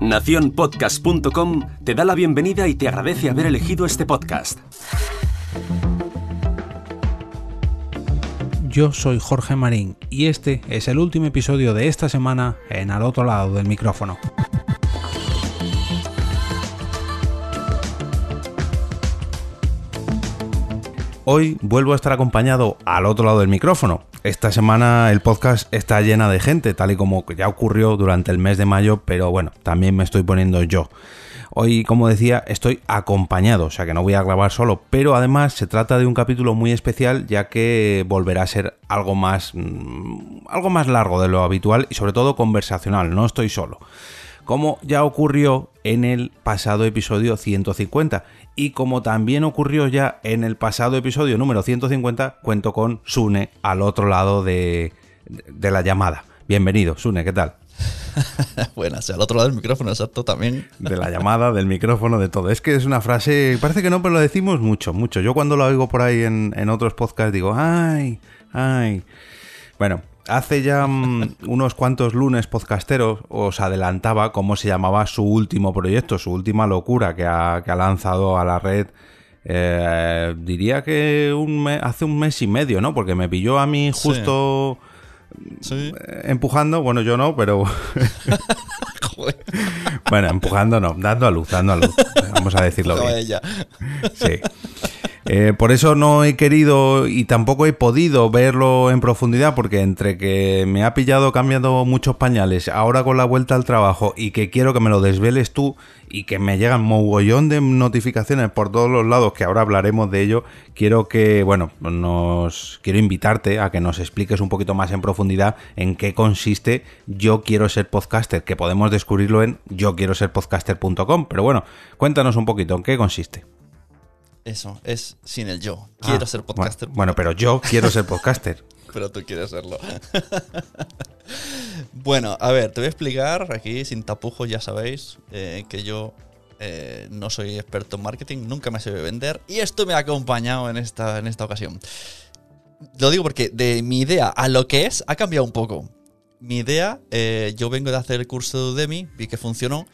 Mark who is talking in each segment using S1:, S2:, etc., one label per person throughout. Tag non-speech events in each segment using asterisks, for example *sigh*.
S1: Naciónpodcast.com te da la bienvenida y te agradece haber elegido este podcast.
S2: Yo soy Jorge Marín y este es el último episodio de esta semana en Al otro lado del micrófono. Hoy vuelvo a estar acompañado al otro lado del micrófono. Esta semana el podcast está llena de gente, tal y como ya ocurrió durante el mes de mayo, pero bueno, también me estoy poniendo yo. Hoy, como decía, estoy acompañado, o sea que no voy a grabar solo, pero además se trata de un capítulo muy especial ya que volverá a ser algo más mm, algo más largo de lo habitual y sobre todo conversacional, no estoy solo. Como ya ocurrió en el pasado episodio 150 y como también ocurrió ya en el pasado episodio número 150, cuento con Sune al otro lado de, de la llamada. Bienvenido, Sune, ¿qué tal? *laughs*
S3: Buenas, al otro lado del micrófono, exacto, también.
S2: De la llamada, del micrófono, de todo. Es que es una frase, parece que no, pero lo decimos mucho, mucho. Yo cuando lo oigo por ahí en, en otros podcasts digo, ay, ay. Bueno, hace ya mm, unos cuantos lunes podcasteros os adelantaba cómo se llamaba su último proyecto, su última locura que ha, que ha lanzado a la red. eh, diría que un me- hace un mes y medio, ¿no? Porque me pilló a mí justo
S3: Sí.
S2: eh, empujando. Bueno, yo no, pero *laughs* bueno, empujando no, dando a luz, dando a luz. Vamos a decirlo bien. Sí. Eh, por eso no he querido y tampoco he podido verlo en profundidad porque entre que me ha pillado cambiando muchos pañales, ahora con la vuelta al trabajo y que quiero que me lo desveles tú y que me llegan mogollón de notificaciones por todos los lados, que ahora hablaremos de ello, quiero que, bueno, nos quiero invitarte a que nos expliques un poquito más en profundidad en qué consiste Yo quiero ser podcaster, que podemos descubrirlo en yo quiero ser podcaster.com, pero bueno, cuéntanos un poquito en qué consiste.
S3: Eso, es sin el yo. Quiero
S2: Ah,
S3: ser podcaster,
S2: Bueno, bueno, pero yo quiero ser podcaster. *laughs*
S3: pero tú quieres serlo. *laughs* bueno, a ver, te voy a explicar aquí, sin tapujos, ya sabéis, eh, que yo eh, no soy experto en marketing, nunca me sé vender, y esto me ha acompañado en esta, en esta ocasión. Lo digo porque de mi idea a lo que es ha cambiado un poco. Mi idea, eh, yo vengo de hacer el curso de Udemy, vi que funcionó,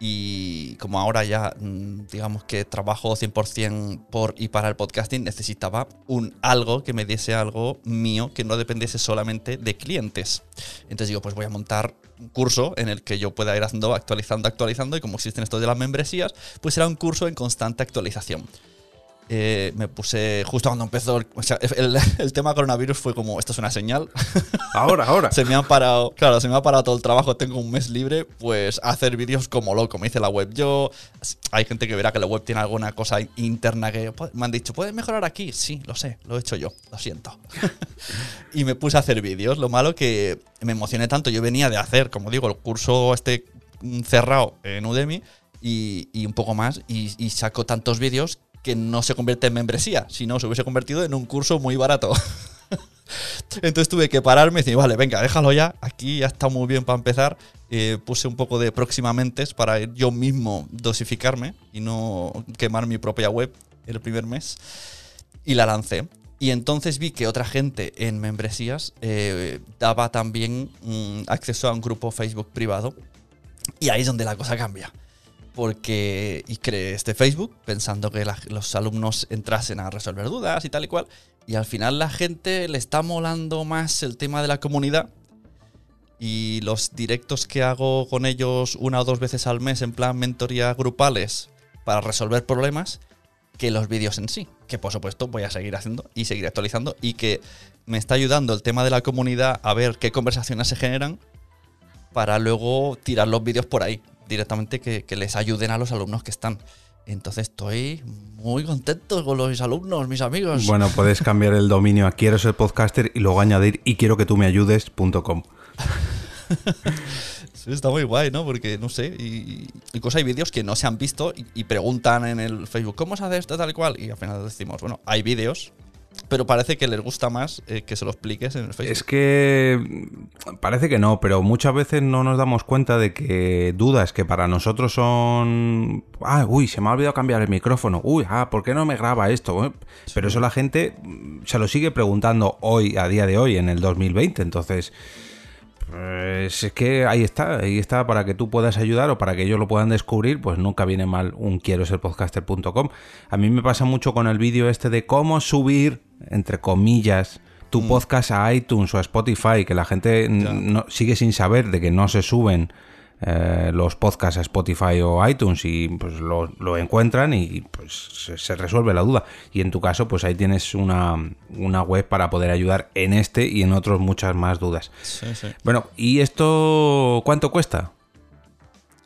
S3: y como ahora ya, mm, digamos que trabajo 100% por y para el podcasting, necesitaba un algo que me diese algo mío que no dependiese solamente de clientes. Entonces digo, pues voy a montar un curso en el que yo pueda ir haciendo, actualizando, actualizando, y como existen estos de las membresías, pues será un curso en constante actualización. Eh, me puse justo cuando empezó, el, o sea, el, el tema coronavirus fue como, esto es una señal, *laughs*
S2: Ahora, ahora.
S3: se me ha parado, claro, se me ha parado todo el trabajo, tengo un mes libre, pues a hacer vídeos como loco. Me hice la web yo. Hay gente que verá que la web tiene alguna cosa interna que "Pu- me han dicho, ¿puedes mejorar aquí? Sí, lo sé, lo he hecho yo, lo siento. *laughs* y me puse a hacer vídeos. Lo malo que me emocioné tanto, yo venía de hacer, como digo, el curso este mm, cerrado en Udemy y, y un poco más, y, y saco tantos vídeos que no se convierte en membresía, sino se hubiese convertido en un curso muy barato. *laughs* Entonces tuve que pararme y decir, vale, venga, déjalo ya. Aquí ya está muy bien para empezar. Eh, puse un poco de próximamente para yo mismo dosificarme y no quemar mi propia web el primer mes. Y la lancé. Y entonces vi que otra gente en membresías eh, daba también mm, acceso a un grupo Facebook privado. Y ahí es donde la cosa cambia. Porque y creé este Facebook pensando que los alumnos entrasen a resolver dudas y tal y cual. Y al final la gente le está molando más el tema de la comunidad. Y los directos que hago con ellos una o dos veces al mes en plan mentoría grupales para resolver problemas que los vídeos en sí. Que por supuesto voy a seguir haciendo y seguir actualizando. Y que me está ayudando el tema de la comunidad a ver qué conversaciones se generan para luego tirar los vídeos por ahí directamente que, que les ayuden a los alumnos que están. Entonces estoy muy contento con los alumnos, mis amigos.
S2: Bueno, puedes cambiar el dominio a quiero ser podcaster y luego añadir y quiero que tú me ayudes.com. *laughs*
S3: Sí, está muy guay, ¿no? Porque, no sé, y, y cosas hay vídeos que no se han visto y, y preguntan en el Facebook, ¿cómo se hace esto tal y cual? Y al final decimos, bueno, hay vídeos, pero parece que les gusta más eh, que se lo expliques en el Facebook.
S2: Es que parece que no, pero muchas veces no nos damos cuenta de que dudas que para nosotros son... Ah, uy, se me ha olvidado cambiar el micrófono. Uy, ah, ¿por qué no me graba esto? Eh, Pero eso la gente se lo sigue preguntando hoy, a día de hoy, en el 2020. Entonces, es que ahí está, ahí está para que tú puedas ayudar o para que ellos lo puedan descubrir, pues nunca viene mal un quiero ser podcaster.com. A mí me pasa mucho con el vídeo este de cómo subir, entre comillas, tu
S3: Mm.
S2: podcast a iTunes o a Spotify, que la gente no, sigue sin saber de que no se suben eh, los podcasts a Spotify o iTunes y pues lo, lo encuentran y pues se, se resuelve la duda. Y en tu caso, pues ahí tienes una, una web para poder ayudar en este y en otros muchas más dudas.
S3: Sí, sí.
S2: Bueno, ¿y esto cuánto cuesta?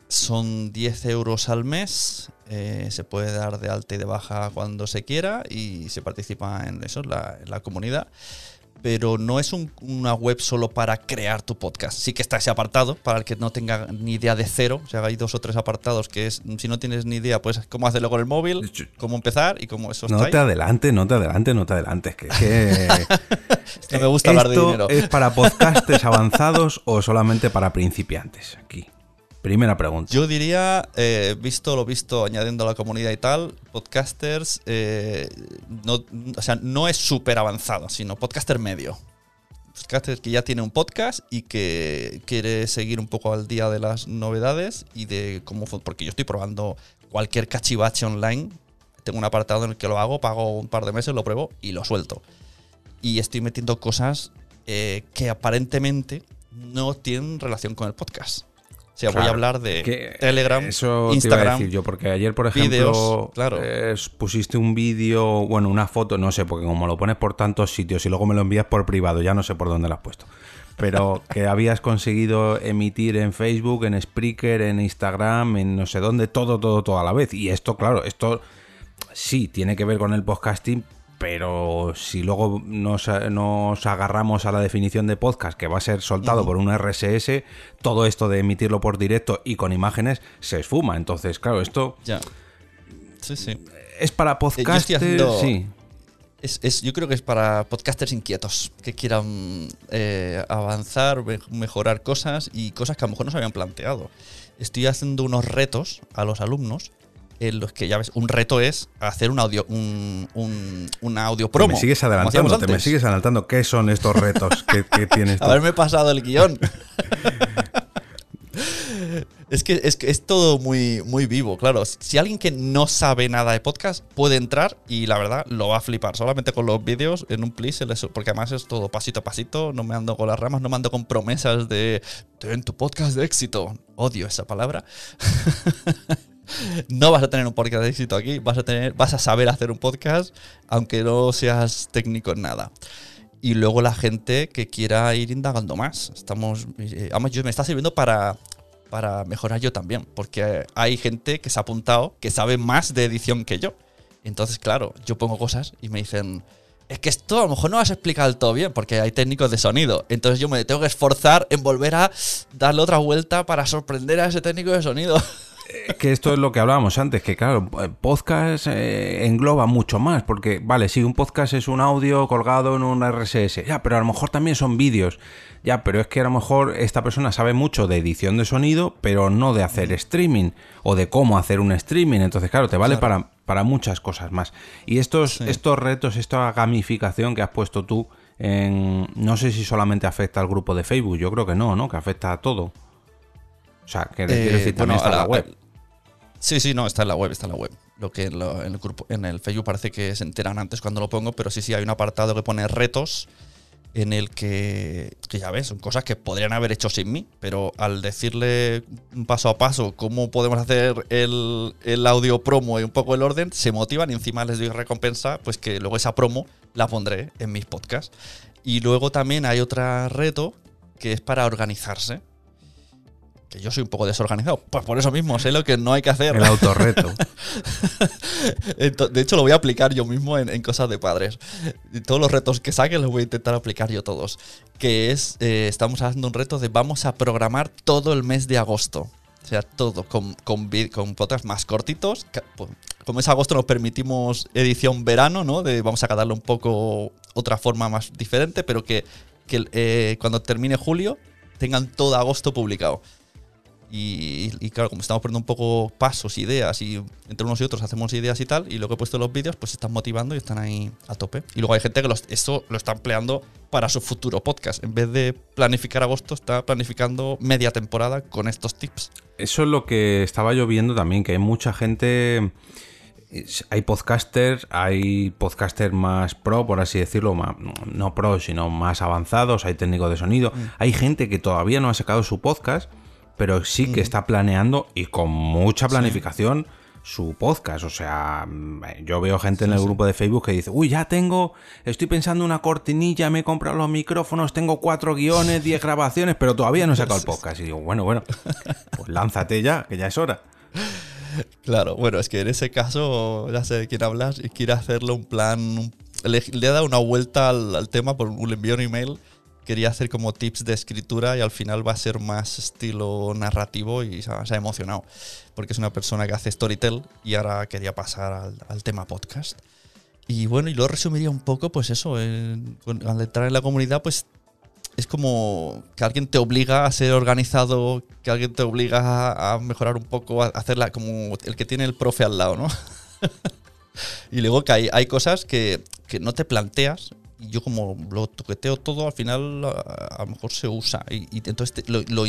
S3: Son 10 euros al mes. eh, se puede dar de alta y de baja cuando se quiera y se participa en eso, la, en la comunidad. Pero no es un- una web solo para crear tu podcast. Sí que está ese apartado para el que no tenga ni idea de cero. O sea, hay dos o tres apartados que es, si no tienes ni idea, pues cómo hacerlo con el móvil, cómo empezar y cómo eso
S2: No te
S3: ahí.
S2: adelante, no te adelante, no te adelantes. Que, *laughs* que
S3: No me gusta hablar de
S2: esto
S3: dinero.
S2: ¿Es para podcastes *laughs* avanzados o solamente para principiantes? Aquí. Primera pregunta.
S3: Yo diría, eh, visto lo visto, añadiendo a la comunidad y tal, podcasters, eh, no, o sea, no es súper avanzado, sino podcaster medio. Podcaster que ya tiene un podcast y que quiere seguir un poco al día de las novedades y de cómo Porque yo estoy probando cualquier cachivache online. Tengo un apartado en el que lo hago, pago un par de meses, lo pruebo y lo suelto. Y estoy metiendo cosas eh, que aparentemente no tienen relación con el podcast. O sea, voy a hablar de Telegram,
S2: Eso te iba a
S3: Instagram.
S2: decir yo, porque ayer, por ejemplo,
S3: claro.
S2: eh, pusiste un vídeo, bueno, una foto, no sé, porque como lo pones por tantos sitios y luego me lo envías por privado, ya no sé por dónde lo has puesto. Pero *laughs* que habías conseguido emitir en Facebook, en Spreaker, en Instagram, en no sé dónde, todo, todo, todo a la vez. Y esto, claro, esto sí tiene que ver con el podcasting, pero si luego nos, nos agarramos a la definición de podcast que va a ser soltado por un RSS, todo esto de emitirlo por directo y con imágenes se esfuma. Entonces, claro, esto
S3: Ya. Sí, sí.
S2: es para
S3: Eh, yo
S2: podcasters,
S3: haciendo-
S2: sí.
S3: Es, es- yo creo que es para podcasters inquietos que quieran eh, avanzar, me- mejorar cosas y cosas que a lo mejor no se habían planteado. Estoy haciendo unos retos a los alumnos en los que ya ves, un reto es hacer un audio, un, un, un audio promo.
S2: me sigues adelantando, te me sigues adelantando. ¿Qué son estos retos que, que *laughs* tienes tú?
S3: Haberme pasado el guion. *laughs* es, que, es que es todo muy, muy vivo, claro. Si alguien que no sabe nada de podcast puede entrar y la verdad lo va a flipar. Solamente con los vídeos en un plis, se les- porque además es todo pasito a pasito. No me ando con las ramas, no me ando con promesas de ten tu podcast de éxito. Odio esa palabra. *laughs* No vas a tener un podcast de éxito aquí, vas a tener, vas a saber hacer un podcast, aunque no seas técnico en nada y luego la gente que quiera ir indagando más. Estamos, eh, además, yo me está sirviendo para, para mejorar yo también, porque hay gente que se ha apuntado que sabe más de edición que yo. Entonces, claro, yo pongo cosas y me dicen, es que esto a lo mejor no explicar del todo bien, porque hay técnicos de sonido. Entonces yo me tengo que esforzar en volver a darle otra vuelta para sorprender a ese técnico de sonido. *laughs*
S2: que esto es lo que hablábamos antes, que claro, eh, podcast eh, engloba mucho más, porque vale, sí, un podcast es un audio colgado en un RSS, ya, pero a lo mejor también son vídeos, ya, pero es que a lo mejor esta persona sabe mucho de edición de sonido, pero no de hacer streaming o de cómo hacer un streaming, entonces claro, te vale para, para muchas cosas más. Y estos, estos retos, esta gamificación que has puesto tú, en, no sé si solamente afecta al grupo de Facebook, yo creo que no, ¿no? Que afecta a todo. O sea, que quiero
S3: Eh,
S2: decir,
S3: bueno,
S2: está en la
S3: la-
S2: web.
S3: Sí, sí, no, está en la web, está en la web. Lo que en, lo- en el grupo, en el Facebook parece que se enteran antes cuando lo pongo, pero sí, sí, hay un apartado que pone retos en el que, que ya ves, son cosas que podrían haber hecho sin mí, pero al decirle paso a paso cómo podemos hacer el, el audio promo y un poco el orden, se motivan y encima les doy recompensa, pues que luego esa promo la pondré en mis podcasts. Y luego también hay otro reto que es para organizarse. Que yo soy un poco desorganizado. Pues por eso mismo sé lo que no hay que hacer.
S2: El autorreto. *laughs*
S3: De hecho, lo voy a aplicar yo mismo en, en cosas de padres. Y Todos los retos que saque los voy a intentar aplicar yo todos. Que es, eh, estamos haciendo un reto de vamos a programar todo el mes de agosto. O sea, todo, con, con, con podcasts más cortitos. Ca- pues, Como es agosto, nos permitimos edición verano, ¿no? De vamos a darle un poco otra forma más diferente, pero que, que, eh, cuando termine julio tengan todo agosto publicado. Y, y claro, como estamos poniendo un poco pasos, ideas, y entre unos y otros hacemos ideas y tal, y lo que he puesto en los vídeos, pues se están motivando y están ahí a tope. Y luego hay gente que los- esto lo está empleando para su futuro podcast. En vez de planificar agosto, está planificando media temporada con estos tips.
S2: Eso es lo que estaba yo viendo también, que hay mucha gente. Hay podcasters, hay podcasters más pro, por así decirlo, ma- no pro, sino más avanzados, hay técnicos de sonido. Hay gente que todavía no ha sacado su podcast, pero sí que está planeando y con mucha planificación su podcast. O sea, mm, yo veo gente en el grupo de Facebook que dice, uy, ya tengo, estoy pensando una cortinilla, me he comprado los micrófonos, tengo cuatro guiones, diez *laughs* grabaciones, pero todavía no he sacado el podcast. Y digo, bueno, bueno, pues lánzate ya, que ya es hora. *laughs*
S3: Claro, bueno, es que en ese caso, ya sé de quién hablas, y quiere hacerlo un plan. un- le, le he dado una vuelta al, al tema, por, le envié un email. Quería hacer como tips de escritura y al final va a ser más estilo narrativo y se ha, se ha emocionado. Porque es una persona que hace storytell y ahora quería pasar al, al tema podcast. Y bueno, y lo resumiría un poco, pues eso, eh, al entrar en la comunidad, pues es como que alguien te obliga a ser organizado, que alguien te obliga a, a mejorar un poco, a hacerla como el que tiene el profe al lado, ¿no? *laughs* y luego que hay, hay cosas que, que no te planteas. Yo como lo toqueteo todo, al final a, lo mejor se usa. Y, entonces lo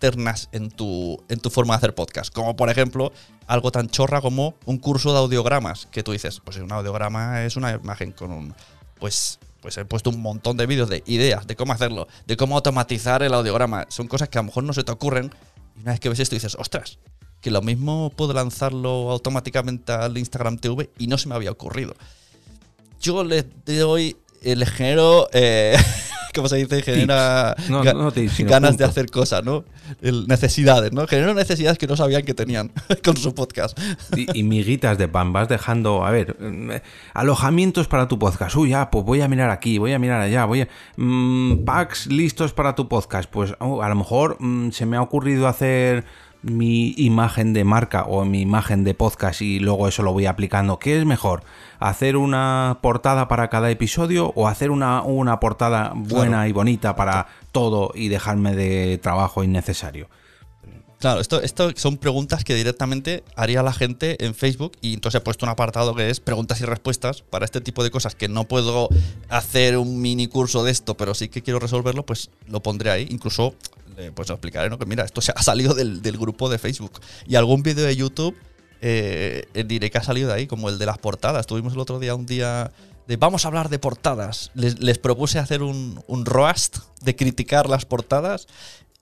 S3: internas en tu, en tu forma de hacer podcast. Como por ejemplo, algo tan chorra como un curso de audiogramas. Que tú dices, pues un audiograma es una imagen con un... Pues pues he puesto un montón de vídeos de ideas de cómo hacerlo, de cómo automatizar el audiograma. Son cosas que a lo mejor no se te ocurren. Y una vez que ves esto dices, ostras, que lo mismo puedo lanzarlo automáticamente al Instagram TV y no se me había ocurrido. Yo le doy el género, eh, *laughs* ¿cómo se dice? Genera
S2: No,
S3: ga-
S2: no tips, sino
S3: ganas de hacer cosas, ¿no? El- necesidades, ¿no? Genera necesidades que no sabían que tenían *laughs* con su podcast.
S2: Y, y miguitas de pan, vas dejando, a ver, mm, alojamientos para tu podcast. Uy, ya, pues voy a mirar aquí, voy a mirar allá, voy a... mm, packs listos para tu podcast. Pues oh, a lo mejor mm, se me ha ocurrido hacer mi imagen de marca o mi imagen de podcast y luego eso lo voy aplicando. ¿Qué es mejor? ¿Hacer una portada para cada episodio o hacer una, una portada buena
S3: Claro.
S2: y bonita para todo y dejarme de trabajo innecesario?
S3: Claro, esto, esto son preguntas que directamente haría la gente en Facebook y entonces he puesto un apartado que es preguntas y respuestas para este tipo de cosas que no puedo hacer un mini curso de esto, pero sí que quiero resolverlo, pues lo pondré ahí. Incluso eh, pues lo explicaré, ¿no? Que mira, esto se ha salido del, del grupo de Facebook. Y algún vídeo de YouTube eh, eh, diré que ha salido de ahí, como el de las portadas. Tuvimos el otro día un día de vamos a hablar de portadas. Les, propuse hacer un, un roast de criticar las portadas.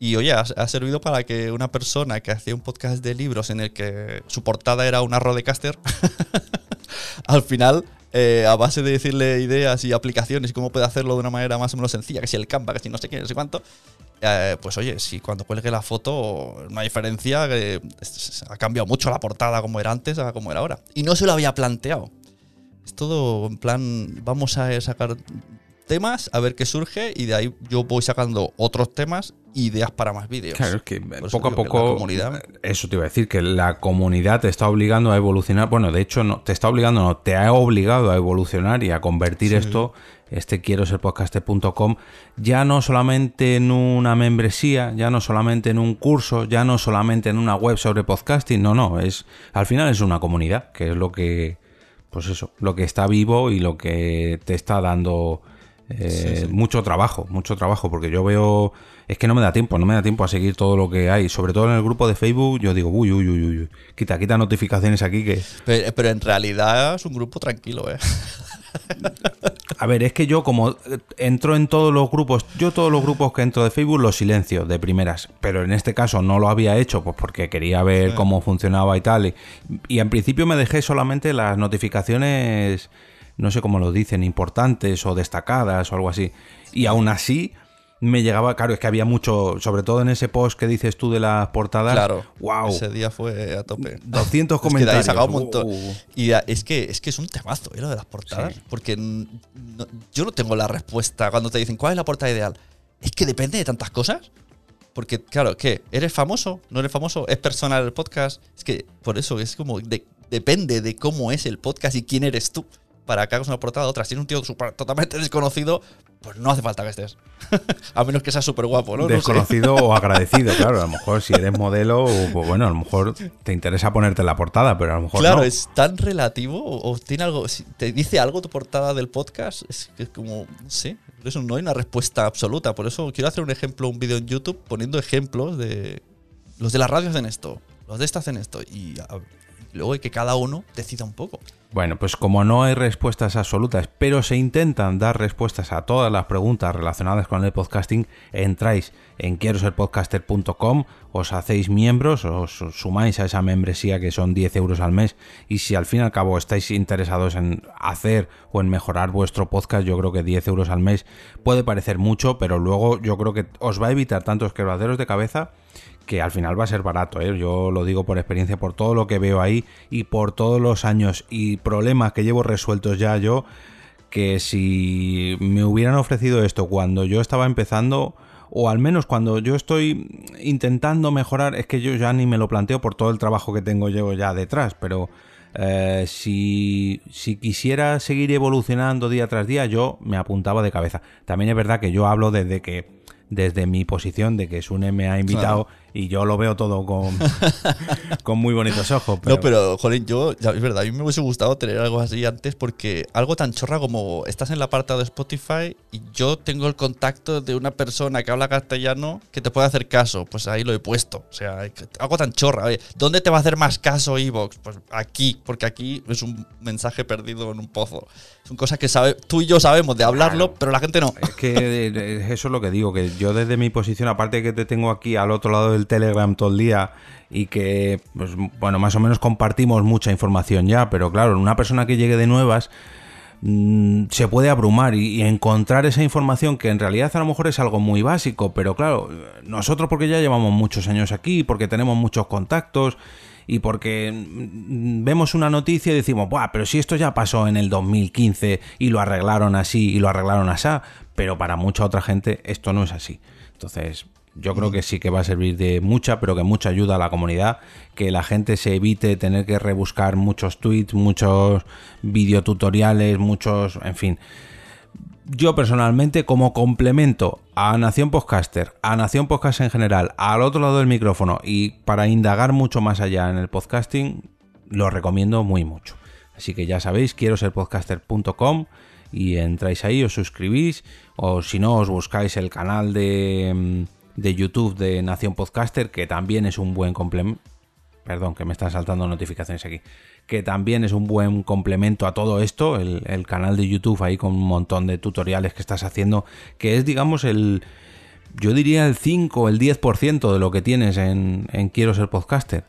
S3: Y oye, ha, servido para que una persona que hacía un podcast de libros en el que su portada era una Rodecaster, *laughs* al final, eh, a base de decirle ideas y aplicaciones cómo puede hacerlo de una manera más o menos sencilla, que si el Canva, que si no sé qué, no sé cuánto, eh, pues oye, si cuando cuelgue la foto, una diferencia, que ha cambiado mucho la portada como era antes a como era ahora. Y no se lo había planteado. Es todo en plan, vamos a sacar temas, a ver qué surge, y de ahí yo voy sacando otros temas, ideas para más vídeos.
S2: Claro, es que poco a poco.
S3: comunidad-
S2: Eso te iba a decir, que la comunidad te está obligando a evolucionar. Bueno, de hecho, no, te está obligando, no, te ha obligado a evolucionar y a convertir esto, este quiero ser podcaster.com, ya no solamente en una membresía, ya no solamente en un curso, ya no solamente en una web sobre podcasting, no, no, es al final es una comunidad, que es lo que, pues eso, lo que está vivo y lo que te está dando eh, mucho trabajo, mucho trabajo, porque yo veo, es que no me da tiempo, no me da tiempo a seguir todo lo que hay, sobre todo en el grupo de Facebook, yo digo, uy, uy, uy, uy, uy, quita, quita notificaciones aquí que,
S3: Pero, pero en realidad es un grupo tranquilo, ¿eh? *laughs*
S2: a ver, es que yo como eh, entro en todos los grupos, yo todos los grupos que entro de Facebook los silencio de primeras, pero en este caso no lo había hecho, pues porque quería ver cómo funcionaba y tal, y, y en principio me dejé solamente las notificaciones, no sé cómo lo dicen, importantes o destacadas o algo así, y aún así me llegaba, claro, es que había mucho, sobre todo en ese post que dices tú de las portadas,
S3: Claro.
S2: wow,
S3: Ese día fue a tope.
S2: 200 *laughs*
S3: Es que de ahí
S2: comentarios.
S3: sacaba un montón.
S2: Uh.
S3: Y es que, es que es un temazo, ¿eh? Lo de las portadas.
S2: Sí.
S3: Porque no- yo no tengo la respuesta cuando te dicen cuál es la portada ideal. Es que depende de tantas cosas. Porque, claro, ¿qué? ¿Eres famoso? ¿No eres famoso? ¿Es personal el podcast? Es que por eso es como. de- depende de cómo es el podcast y quién eres tú. Para que hagas una portada de otra. Si eres un tío súper- totalmente desconocido, pues no hace falta que estés. *laughs* a menos que seas súper guapo, ¿no? No sé.
S2: Desconocido o *laughs* agradecido, claro. A lo mejor si eres modelo, pues bueno, a lo mejor te interesa ponerte en la portada, pero a lo mejor
S3: Claro,
S2: no.
S3: es tan relativo o, o tiene algo, si te dice algo tu portada del podcast, es que es como, sé, por eso no hay una respuesta absoluta. Por eso quiero hacer un ejemplo, un vídeo en YouTube poniendo ejemplos de los de la radio hacen esto, los de esta hacen esto y luego hay que cada uno decida un poco.
S2: Bueno, pues como no hay respuestas absolutas, pero se intentan dar respuestas a todas las preguntas relacionadas con el podcasting, entráis en quiero ser podcaster.com, os hacéis miembros, os sumáis a esa membresía que son 10 euros al mes y si al fin y al cabo estáis interesados en hacer o en mejorar vuestro podcast, yo creo que 10 euros al mes puede parecer mucho, pero luego yo creo que os va a evitar tantos quebraderos de cabeza que al final va a ser barato, ¿eh? yo lo digo por experiencia, por todo lo que veo ahí y por todos los años y problemas que llevo resueltos ya yo, que si me hubieran ofrecido esto cuando yo estaba empezando, o al menos cuando yo estoy intentando mejorar, es que yo ya ni me lo planteo por todo el trabajo que tengo yo ya detrás, pero eh, si, si quisiera seguir evolucionando día tras día, yo me apuntaba de cabeza. También es verdad que yo hablo desde que desde mi posición de que Sune me ha invitado y yo lo veo todo con, *laughs* con muy bonitos ojos. Pero,
S3: No, pero, joder, yo, es verdad, a mí me hubiese gustado tener algo así antes porque algo tan chorra como estás en el apartado de Spotify y yo tengo el contacto de una persona que habla castellano que te puede hacer caso, pues ahí lo he puesto. O sea, algo tan chorra. oye, ¿Dónde te va a hacer más caso Evox? Pues aquí, porque aquí es un mensaje perdido en un pozo. Son cosas que sabe, tú y yo sabemos de hablarlo,
S2: Claro.
S3: pero la gente no.
S2: Es que eh, eh, eso es lo que digo, que yo desde mi posición, aparte que te tengo aquí al otro lado del Telegram todo el día y que, pues, bueno, más o menos compartimos mucha información ya, pero claro, una persona que llegue de nuevas mm, se puede abrumar y, y encontrar esa información que en realidad a lo mejor es algo muy básico, pero claro, nosotros porque ya llevamos muchos años aquí, porque tenemos muchos contactos y porque vemos una noticia y decimos, Buah, pero si esto ya pasó en el 2015 y lo arreglaron así y lo arreglaron así, pero para mucha otra gente esto no es así. Entonces, yo creo que sí que va a servir de mucha, pero que mucha ayuda a la comunidad, que la gente se evite tener que rebuscar muchos tweets, muchos videotutoriales, muchos, en fin. Yo personalmente, como complemento a Nación Podcaster, a Nación Podcast en general, al otro lado del micrófono y para indagar mucho más allá en el podcasting, lo recomiendo muy mucho. Así que ya sabéis, quiero ser podcaster.com y entráis ahí, os suscribís o si no, os buscáis el canal de, mm, de YouTube de Nación Podcaster, que también es un buen complemento. Perdón, que me están saltando notificaciones aquí. Que también es un buen complemento a todo esto, el, canal de YouTube ahí con un montón de tutoriales que estás haciendo, que es, digamos, el. Yo diría el 5 o el 10% de lo que tienes en, Quiero ser podcaster.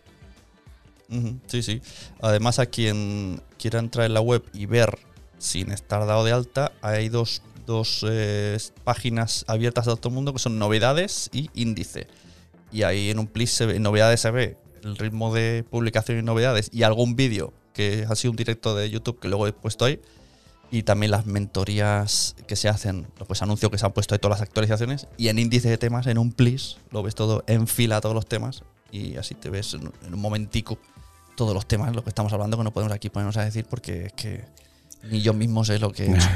S3: Sí, sí. Además, a quien quiera entrar en la web y ver sin estar dado de alta, hay dos, dos, eh, páginas abiertas a todo el mundo que son novedades y índice. Y ahí en un plis en novedades se ve el ritmo de publicación y novedades y algún vídeo que ha sido un directo de YouTube que luego he puesto ahí. Y también las mentorías que se hacen, pues anuncio que se han puesto ahí todas las actualizaciones. Y en índice de temas, en un plis, lo ves todo en fila, todos los temas. Y así te ves en, un momentico todos los temas, lo que estamos hablando, que no podemos aquí ponernos a decir porque es que ni yo mismo sé lo que he hecho.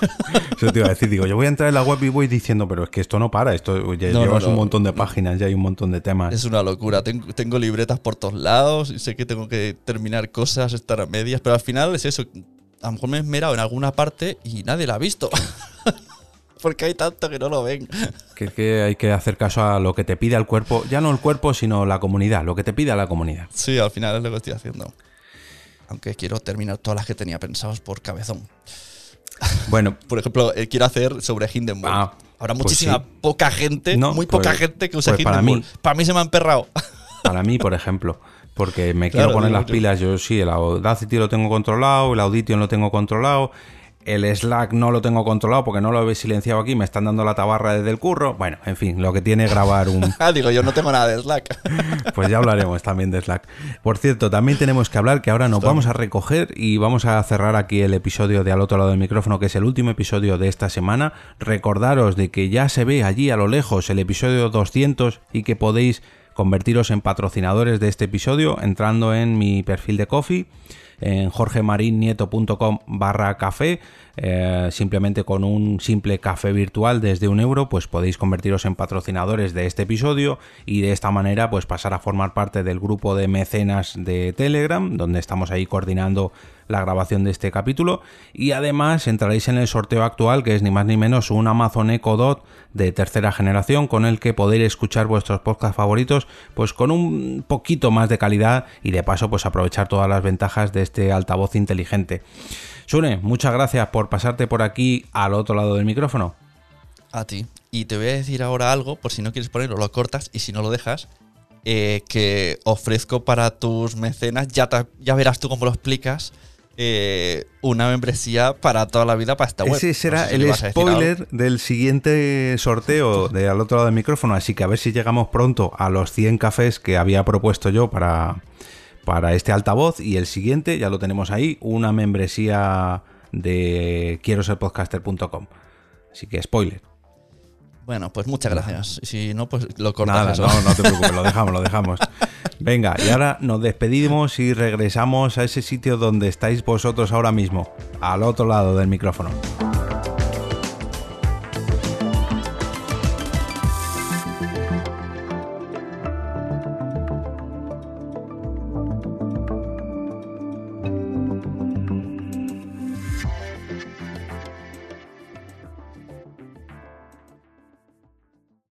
S3: *laughs*
S2: Eso te iba a decir, digo, yo voy a entrar en la web y voy diciendo, pero es que esto no para, esto ya
S3: No, no,
S2: llevas un
S3: no.
S2: montón de páginas, ya hay un montón de temas.
S3: Es una locura. Tengo, tengo libretas por todos lados y sé que tengo que terminar cosas, estar a medias, pero al final es eso. A lo mejor me he esmerado en alguna parte y nadie la ha visto. *laughs* Porque hay tanto que no lo ven.
S2: Que que hay que hacer caso a lo que te pide el cuerpo, ya no el cuerpo, sino la comunidad, lo que te pide la comunidad.
S3: Sí, al final es lo que estoy haciendo. Aunque quiero terminar todas las que tenía pensados por cabezón. *laughs*
S2: Bueno,
S3: Por ejemplo, eh, quiero hacer sobre Hindenburg.
S2: Ah,
S3: Habrá
S2: pues
S3: muchísima
S2: sí.
S3: poca gente,
S2: No,
S3: muy poca
S2: pues-
S3: gente que usa
S2: pues para
S3: Hindenburg.
S2: mí-
S3: para mí se me ha emperrado. *laughs*
S2: para mí, por ejemplo, porque me
S3: Claro,
S2: quiero poner las
S3: yo.
S2: pilas, yo sí, el Audacity lo tengo controlado, el Audition lo tengo controlado, el Slack no lo tengo controlado porque no lo he silenciado aquí, me están dando la tabarra desde el curro. Bueno, en fin, lo que tiene grabar un, *laughs*
S3: Ah, digo, yo no tengo nada de Slack. *laughs*
S2: Pues ya hablaremos también de Slack. Por cierto, también tenemos que hablar que ahora nos vamos a recoger y vamos a cerrar aquí el episodio de al otro lado del micrófono, que es el último episodio de esta semana. Recordaros de que ya se ve allí a lo lejos el episodio 200 y que podéis convertiros en patrocinadores de este episodio entrando en mi perfil de Coffee en jorgemarinieto.com barra café. Eh, simplemente con un simple café virtual desde un euro, pues podéis convertiros en patrocinadores de este episodio y de esta manera pues pasar a formar parte del grupo de mecenas de Telegram, donde estamos ahí coordinando la grabación de este capítulo y además entraréis en el sorteo actual que es ni más ni menos un Amazon Echo Dot de tercera generación con el que podéis escuchar vuestros podcasts favoritos pues con un poquito más de calidad y de paso pues aprovechar todas las ventajas de este altavoz inteligente. Sune, muchas gracias por pasarte por aquí al otro lado del micrófono.
S3: A ti. Y te voy a decir ahora algo, por si no quieres ponerlo, lo cortas y si no lo dejas, eh, que ofrezco para tus mecenas, ya, ya verás tú cómo lo explicas, eh, una membresía para toda la vida para esta web.
S2: Ese será el spoiler del siguiente sorteo de al otro lado del micrófono, así que a ver si llegamos pronto a los 100 cafés que había propuesto yo para, para este altavoz y el siguiente, ya lo tenemos ahí, una membresía de quiero ser podcaster.com. Así que spoiler.
S3: Bueno, pues muchas gracias. Si no, pues lo cortamos.
S2: no, no te preocupes, lo dejamos, lo dejamos. Venga, y ahora nos despedimos y regresamos a ese sitio donde estáis vosotros ahora mismo, al otro lado del micrófono.